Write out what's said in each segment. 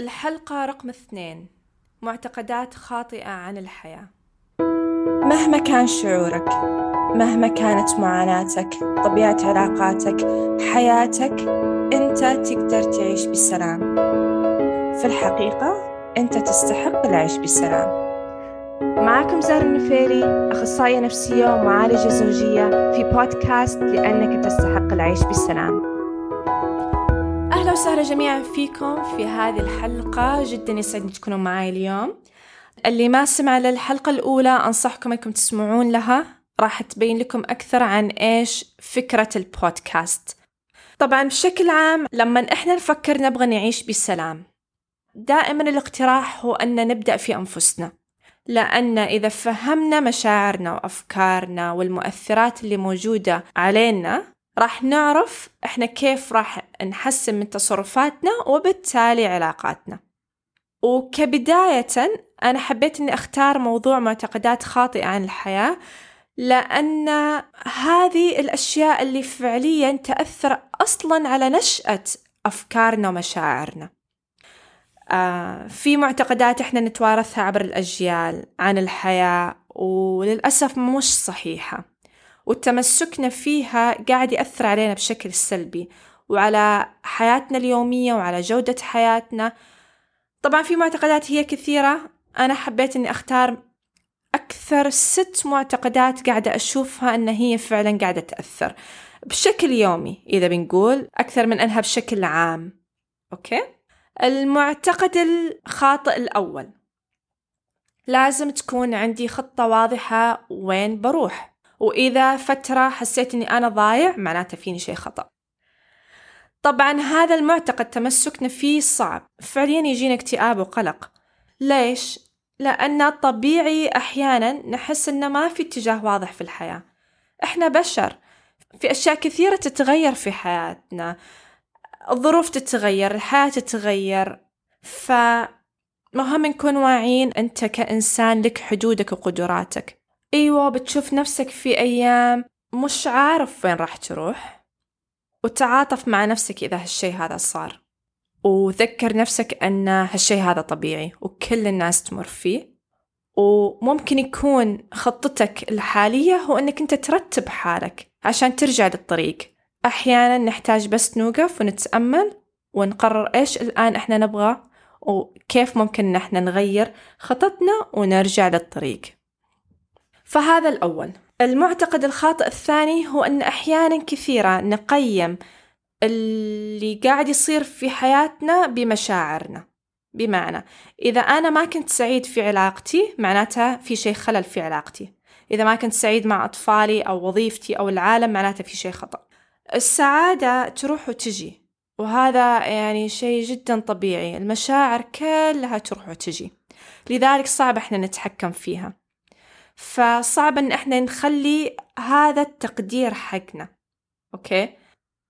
الحلقة رقم اثنين. معتقدات خاطئة عن الحياة. مهما كان شعورك مهما كانت معاناتك طبيعة علاقاتك حياتك أنت تقدر تعيش بسلام. في الحقيقة أنت تستحق العيش بسلام. معكم زهر النفيري أخصائية نفسية ومعالجة زوجية في بودكاست لأنك تستحق العيش بسلام. أهلا وسهلا جميعا فيكم في هذه الحلقة. جدا يسعدني تكونوا معي اليوم. اللي ما سمع للحلقة الأولى أنصحكم أنكم تسمعون لها. راح تبين لكم أكثر عن إيش فكرة البودكاست. طبعا بشكل عام لما إحنا نفكر نبغى نعيش بسلام دائما الاقتراح هو أن نبدأ في أنفسنا. لأن إذا فهمنا مشاعرنا وأفكارنا والمؤثرات اللي موجودة علينا راح نعرف إحنا كيف راح نحسن من تصرفاتنا وبالتالي علاقاتنا. وكبداية أنا حبيت إني أختار موضوع معتقدات خاطئة عن الحياة لأن هذه الأشياء اللي فعليا تأثر أصلا على نشأة أفكارنا ومشاعرنا. آه في معتقدات إحنا نتوارثها عبر الأجيال عن الحياة وللأسف مش صحيحة. وتمسكنا فيها قاعد يأثر علينا بشكل سلبي وعلى حياتنا اليومية وعلى جودة حياتنا. طبعا في معتقدات هي كثيرة. أنا حبيت أني أختار أكثر ست معتقدات قاعدة أشوفها أن هي فعلا قاعدة تأثر بشكل يومي. إذا بنقول أكثر من أنها بشكل عام. أوكي؟ المعتقد الخاطئ الأول. لازم تكون عندي خطة واضحة وين بروح. وإذا فترة حسيت أني أنا ضايع معناته فيني شيء خطأ. طبعا هذا المعتقد تمسكنا فيه صعب. فعليا يجينا اكتئاب وقلق. ليش؟ لأن طبيعي أحيانا نحس أن ما في اتجاه واضح في الحياة. إحنا بشر. في أشياء كثيرة تتغير في حياتنا. الظروف تتغير الحياة تتغير. فمهم نكون واعيين أنت كإنسان لك حدودك وقدراتك. أيوة بتشوف نفسك في أيام مش عارف وين راح تروح وتعاطف مع نفسك إذا هالشي هذا صار. وذكر نفسك أن هالشي هذا طبيعي وكل الناس تمر فيه. وممكن يكون خطتك الحالية هو أنك أنت ترتب حالك عشان ترجع للطريق. أحيانا نحتاج بس نوقف ونتأمل ونقرر إيش الآن إحنا نبغى وكيف ممكن نحن نغير خطتنا ونرجع للطريق. فهذا الأول. المعتقد الخاطئ الثاني هو أن أحيانا كثيرة نقيم اللي قاعد يصير في حياتنا بمشاعرنا بمعنى إذا أنا ما كنت سعيد في علاقتي معناتها في شيء خلل في علاقتي. إذا ما كنت سعيد مع أطفالي أو وظيفتي أو العالم معناتها في شيء خطأ. السعادة تروح وتجي وهذا يعني شيء جدا طبيعي. المشاعر كلها تروح وتجي. لذلك صعب إحنا نتحكم فيها. فصعب إن إحنا نخلي هذا التقدير حقنا. أوكي؟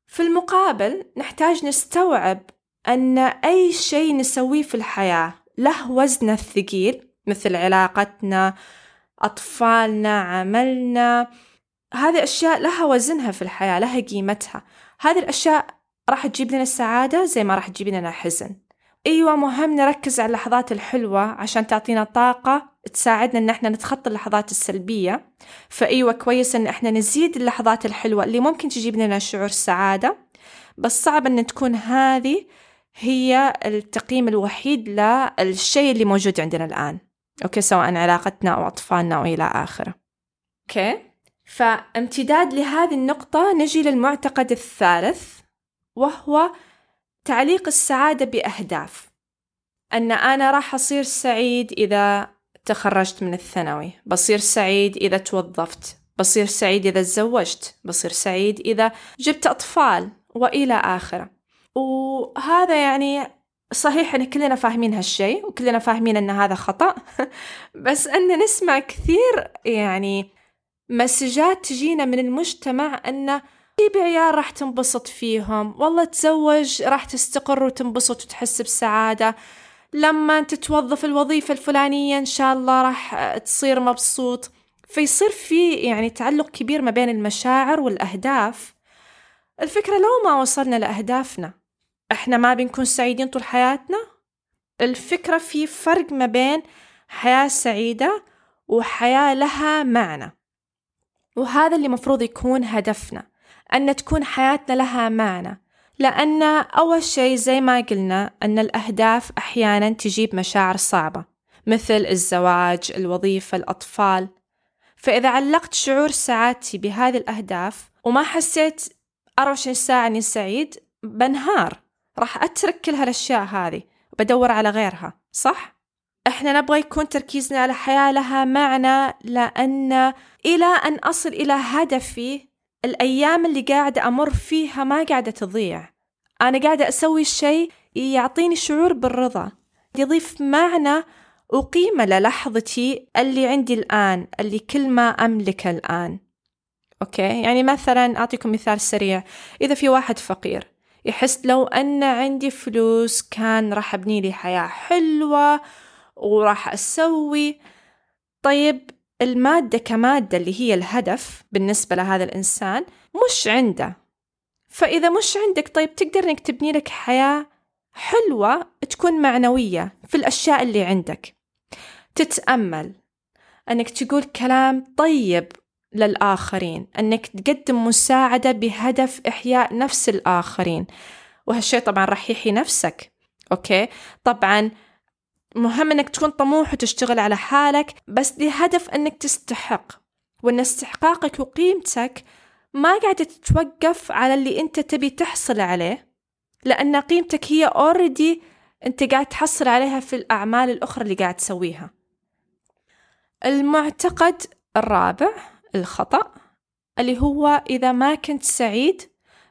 في المقابل نحتاج نستوعب أن أي شيء نسويه في الحياة له وزنه الثقيل مثل علاقتنا أطفالنا عملنا هذه اشياء لها وزنها في الحياة لها قيمتها. هذه الأشياء راح تجيب لنا السعادة زي ما راح تجيب لنا حزن. إيوه مهم نركز على اللحظات الحلوة عشان تعطينا طاقة تساعدنا إن إحنا نتخطى اللحظات السلبية. فإيوة كويس إن إحنا نزيد اللحظات الحلوة اللي ممكن تجيب لنا شعور سعادة. بس صعب إن تكون هذه هي التقييم الوحيد للشيء اللي موجود عندنا الآن. okay سواء علاقتنا أو أطفالنا أو إلى آخره. okay؟ فامتداد لهذه النقطة نجي للمعتقد الثالث وهو تعليق السعادة بأهداف. أن أنا راح أصير سعيد إذا تخرجت من الثانوي. بصير سعيد إذا توظفت. بصير سعيد إذا تزوجت. بصير سعيد إذا جبت أطفال وإلى آخره. وهذا يعني صحيح إن كلنا فاهمين هالشيء وكلنا فاهمين إن هذا خطأ. بس إن نسمع كثير يعني مسجات تجينا من المجتمع إن جيب عيال راح تنبسط فيهم. والله تزوج راح تستقر وتنبسط وتحس بسعادة. لما تتوظف الوظيفة الفلانية إن شاء الله راح تصير مبسوط. فيصير في يعني تعلق كبير ما بين المشاعر والأهداف. الفكرة لو ما وصلنا لأهدافنا إحنا ما بنكون سعيدين طول حياتنا؟ الفكرة في فرق ما بين حياة سعيدة وحياة لها معنى. وهذا اللي مفروض يكون هدفنا. أن تكون حياتنا لها معنى لأن أول شيء زي ما قلنا أن الأهداف أحيانا تجيب مشاعر صعبة مثل الزواج، الوظيفة، الأطفال فإذا علقت شعور سعادتي بهذه الأهداف وما حسيت 24 ساعة أني سعيد بنهار راح أترك كل هالأشياء هذه وبدور على غيرها صح؟ إحنا نبغى يكون تركيزنا على حياة لها معنى لأن إلى أن أصل إلى هدفي الأيام اللي قاعدة أمر فيها ما قاعدة تضيع. أنا قاعدة أسوي شيء يعطيني شعور بالرضا يضيف معنى وقيمة للحظتي اللي عندي الآن اللي كل ما أملكه الآن. أوكي؟ يعني مثلا أعطيكم مثال سريع. إذا في واحد فقير يحس لو أن عندي فلوس كان راح أبني لي حياة حلوة وراح أسوي طيب المادة كمادة اللي هي الهدف بالنسبة لهذا الإنسان مش عنده. فإذا مش عندك طيب تقدر إنك تبني لك حياة حلوة تكون معنوية في الأشياء اللي عندك. تتأمل أنك تقول كلام طيب للآخرين أنك تقدم مساعدة بهدف إحياء نفس الآخرين. وهالشيء طبعا راح يحيي نفسك أوكي؟ طبعا مهم أنك تكون طموح وتشتغل على حالك بس لهدف أنك تستحق. وأن استحقاقك وقيمتك ما قاعدة تتوقف على اللي أنت تبي تحصل عليه لأن قيمتك هي already أنت قاعد تحصل عليها في الأعمال الأخرى اللي قاعد تسويها. المعتقد الرابع الخطأ اللي هو إذا ما كنت سعيد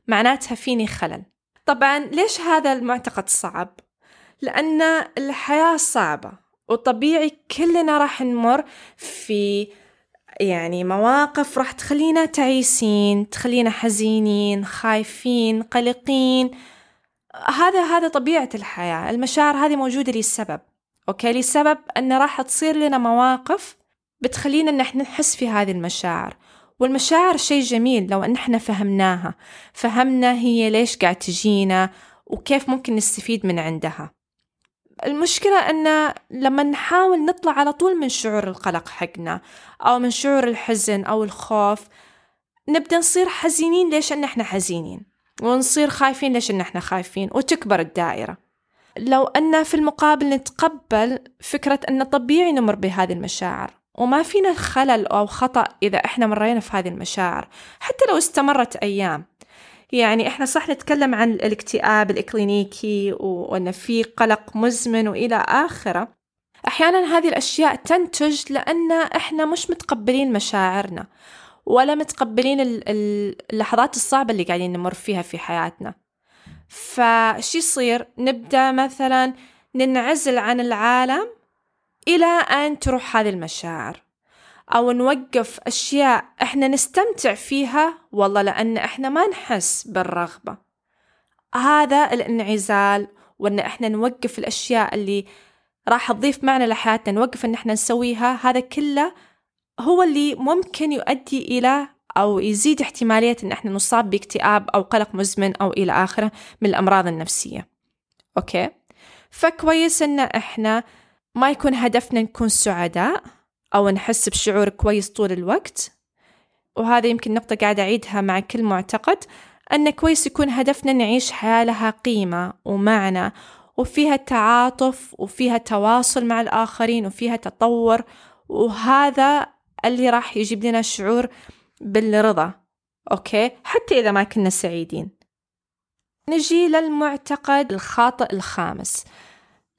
معناتها فيني خلل. طبعا ليش هذا المعتقد صعب؟ لأن الحياة صعبة وطبيعي كلنا راح نمر في يعني مواقف راح تخلينا تعيسين تخلينا حزينين خايفين قلقين. هذا هذا طبيعة الحياة. المشاعر هذه موجودة لسبب أوكي؟ لسبب أن راح تصير لنا مواقف بتخلينا أن إحنا نحس في هذه المشاعر. والمشاعر شيء جميل لو أن إحنا فهمناها. فهمنا هي ليش قاعد تجينا وكيف ممكن نستفيد من عندها. المشكلة أن لما نحاول نطلع على طول من شعور القلق حقنا أو من شعور الحزن أو الخوف نبدأ نصير حزينين ليش أن إحنا حزينين؟ ونصير خايفين ليش أن إحنا خايفين؟ وتكبر الدائرة. لو أن في المقابل نتقبل فكرة أن طبيعي نمر بهذه المشاعر وما فينا خلل أو خطأ إذا إحنا مرينا في هذه المشاعر حتى لو استمرت أيام. يعني إحنا صح نتكلم عن الاكتئاب الإكلينيكي وأن في قلق مزمن وإلى آخرة. أحيانا هذه الأشياء تنتج لأن إحنا مش متقبلين مشاعرنا ولا متقبلين اللحظات الصعبة اللي قاعدين نمر فيها في حياتنا. فشي يصير؟ نبدأ مثلا ننعزل عن العالم إلى أن تروح هذه المشاعر. أو نوقف أشياء إحنا نستمتع فيها والله لأن إحنا ما نحس بالرغبة. هذا الانعزال وأن إحنا نوقف الأشياء اللي راح تضيف معنى لحياتنا نوقف إن إحنا نسويها هذا كله هو اللي ممكن يؤدي إلى أو يزيد احتمالية إن إحنا نصاب باكتئاب أو قلق مزمن أو إلى آخرة من الأمراض النفسية. أوكي؟ فكويس إن إحنا ما يكون هدفنا نكون سعداء. أو نحس بشعور كويس طول الوقت. وهذا يمكن نقطة قاعدة أعيدها مع كل معتقد أن كويس يكون هدفنا نعيش حياة لها قيمة ومعنى وفيها تعاطف وفيها تواصل مع الآخرين وفيها تطور وهذا اللي راح يجيب لنا شعور بالرضا أوكي؟ حتى إذا ما كنا سعيدين. نجي للمعتقد الخاطئ الخامس.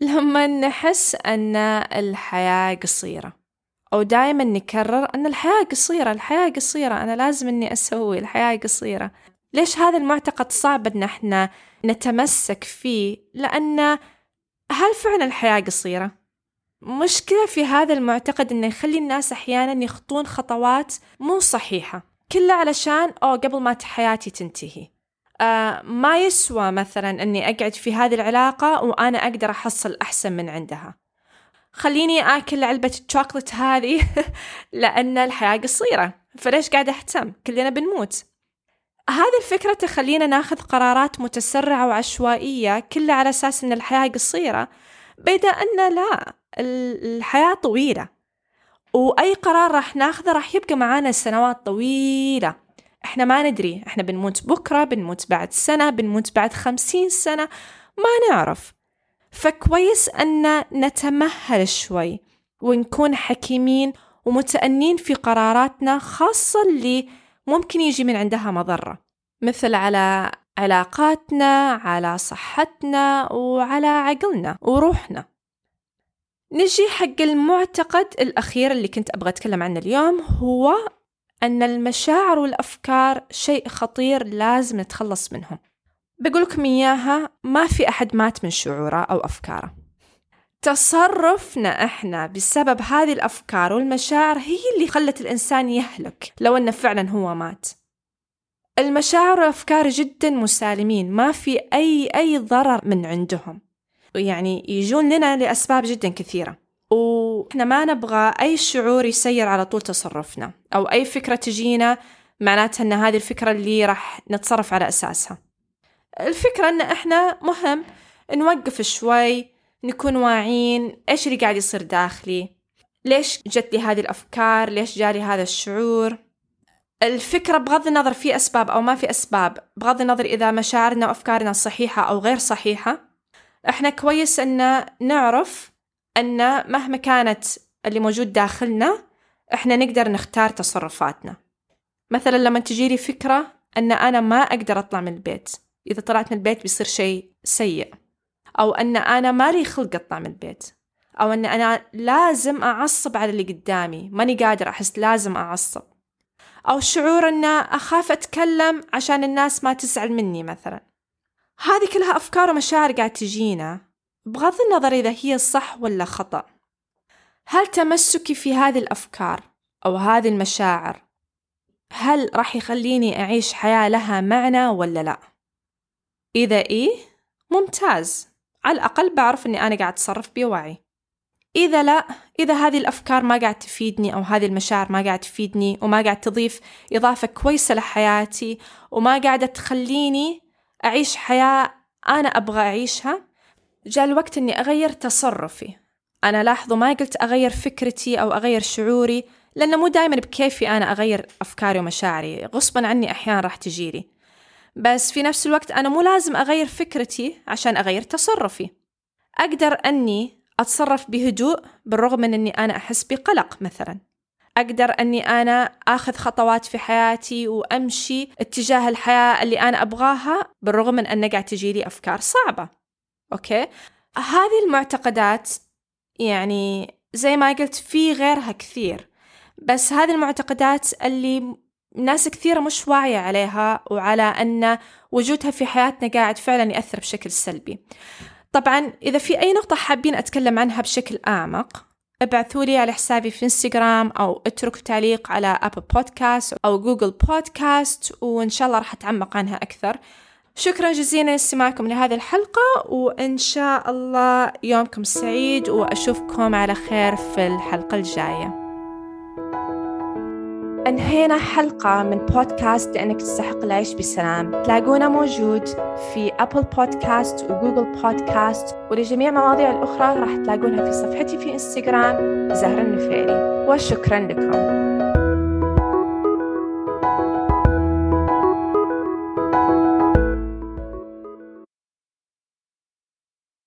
لما نحس أن الحياة قصيرة. أو دائما نكرر أن الحياة قصيرة الحياة قصيرة أنا لازم أني أسوي الحياة قصيرة. ليش هذا المعتقد صعب أن إحنا نتمسك فيه؟ لأن هل فعلا الحياة قصيرة؟ مشكلة في هذا المعتقد إنه يخلي الناس أحيانا يخطون خطوات مو صحيحة كله علشان أو قبل ما حياتي تنتهي. آه ما يسوى مثلا أني أقعد في هذه العلاقة وأنا أقدر أحصل أحسن من عندها. خليني آكل علبة الشوكولات هذه لأن الحياة قصيرة. فليش قاعدة أهتم كلنا بنموت. هذه الفكرة تخلينا ناخذ قرارات متسرعة وعشوائية كلها على أساس أن الحياة قصيرة. بيد أن لا الحياة طويلة. وأي قرار راح ناخذه راح يبقى معانا سنوات طويلة. إحنا ما ندري. إحنا بنموت بكرة بنموت بعد سنة بنموت بعد خمسين سنة. ما نعرف. فكويس أن نتمهل شوي ونكون حكيمين ومتأنين في قراراتنا خاصة اللي ممكن يجي من عندها مضرة. مثل على علاقاتنا على صحتنا وعلى عقلنا وروحنا. نجي حق المعتقد الأخير اللي كنت أبغى أتكلم عنه اليوم هو أن المشاعر والأفكار شيء خطير لازم نتخلص منهم. بقولكم إياها ما في أحد مات من شعوره أو أفكاره. تصرفنا إحنا بسبب هذه الأفكار والمشاعر هي اللي خلت الإنسان يهلك لو إنه فعلا هو مات. المشاعر والأفكار جدا مسالمين ما في أي أي ضرر من عندهم. يعني يجون لنا لأسباب جدا كثيرة. وإحنا ما نبغى أي شعور يسير على طول تصرفنا أو أي فكرة تجينا معناتها إن هذه الفكرة اللي راح نتصرف على أساسها. الفكرة إن إحنا مهم نوقف شوي نكون واعيين إيش اللي قاعد يصير داخلي ليش جت لي هذه الأفكار ليش جالي هذا الشعور؟ الفكرة بغض النظر في أسباب أو ما في أسباب بغض النظر إذا مشاعرنا وأفكارنا صحيحة أو غير صحيحة إحنا كويس أن نعرف أن مهما كانت اللي موجود داخلنا إحنا نقدر نختار تصرفاتنا. مثلا لما تجيلي فكرة أن أنا ما أقدر أطلع من البيت إذا طلعت من البيت بيصير شيء سيء. أو أن أنا مالي خلق أطلع من البيت. أو أن أنا لازم أعصب على اللي قدامي. ماني قادر أحس لازم أعصب. أو شعور أن أخاف أتكلم عشان الناس ما تزعل مني مثلا. هذه كلها أفكار ومشاعر قاعد تجينا. بغض النظر إذا هي صح ولا خطأ. هل تمسكي في هذه الأفكار أو هذه المشاعر؟ هل راح يخليني أعيش حياة لها معنى ولا لا؟ إذا إيه؟ ممتاز. على الأقل بعرف أني أنا قاعد أتصرف بوعي. إذا لا إذا هذه الأفكار ما قاعد تفيدني أو هذه المشاعر ما قاعد تفيدني وما قاعد تضيف إضافة كويسة لحياتي وما قاعدة تخليني أعيش حياة أنا أبغى أعيشها جاء الوقت أني أغير تصرفي. أنا لاحظوا ما قلت أغير فكرتي أو أغير شعوري لأنه مو دائما بكيفي أنا أغير أفكاري ومشاعري غصبا عني أحيانا راح تجيلي. بس في نفس الوقت أنا مو لازم أغير فكرتي عشان أغير تصرفي. أقدر أني أتصرف بهدوء بالرغم من أني أنا أحس بقلق مثلا. أقدر أني أنا أخذ خطوات في حياتي وأمشي اتجاه الحياة اللي أنا أبغاها بالرغم من أن قاعد تجيلي أفكار صعبة. أوكي؟ هذه المعتقدات يعني زي ما قلت في غيرها كثير. بس هذه المعتقدات اللي ناس كثيرة مش واعية عليها وعلى أن وجودها في حياتنا قاعد فعلا يأثر بشكل سلبي. طبعا إذا في أي نقطة حابين أتكلم عنها بشكل أعمق ابعثوا لي على حسابي في إنستغرام أو اتركوا تعليق على أبل بودكاست أو جوجل بودكاست وإن شاء الله راح أتعمق عنها أكثر. شكرا جزيلا لاستماعكم لهذه الحلقة وإن شاء الله يومكم سعيد وأشوفكم على خير في الحلقة الجاية. أنهينا حلقة من بودكاست لأنك تستحق العيش بسلام. تلاقونا موجود في أبل بودكاست وجوجل بودكاست ولجميع المواضيع الأخرى راح تلاقونها في صفحتي في إنستغرام زهرة النفيري. وشكرا لكم.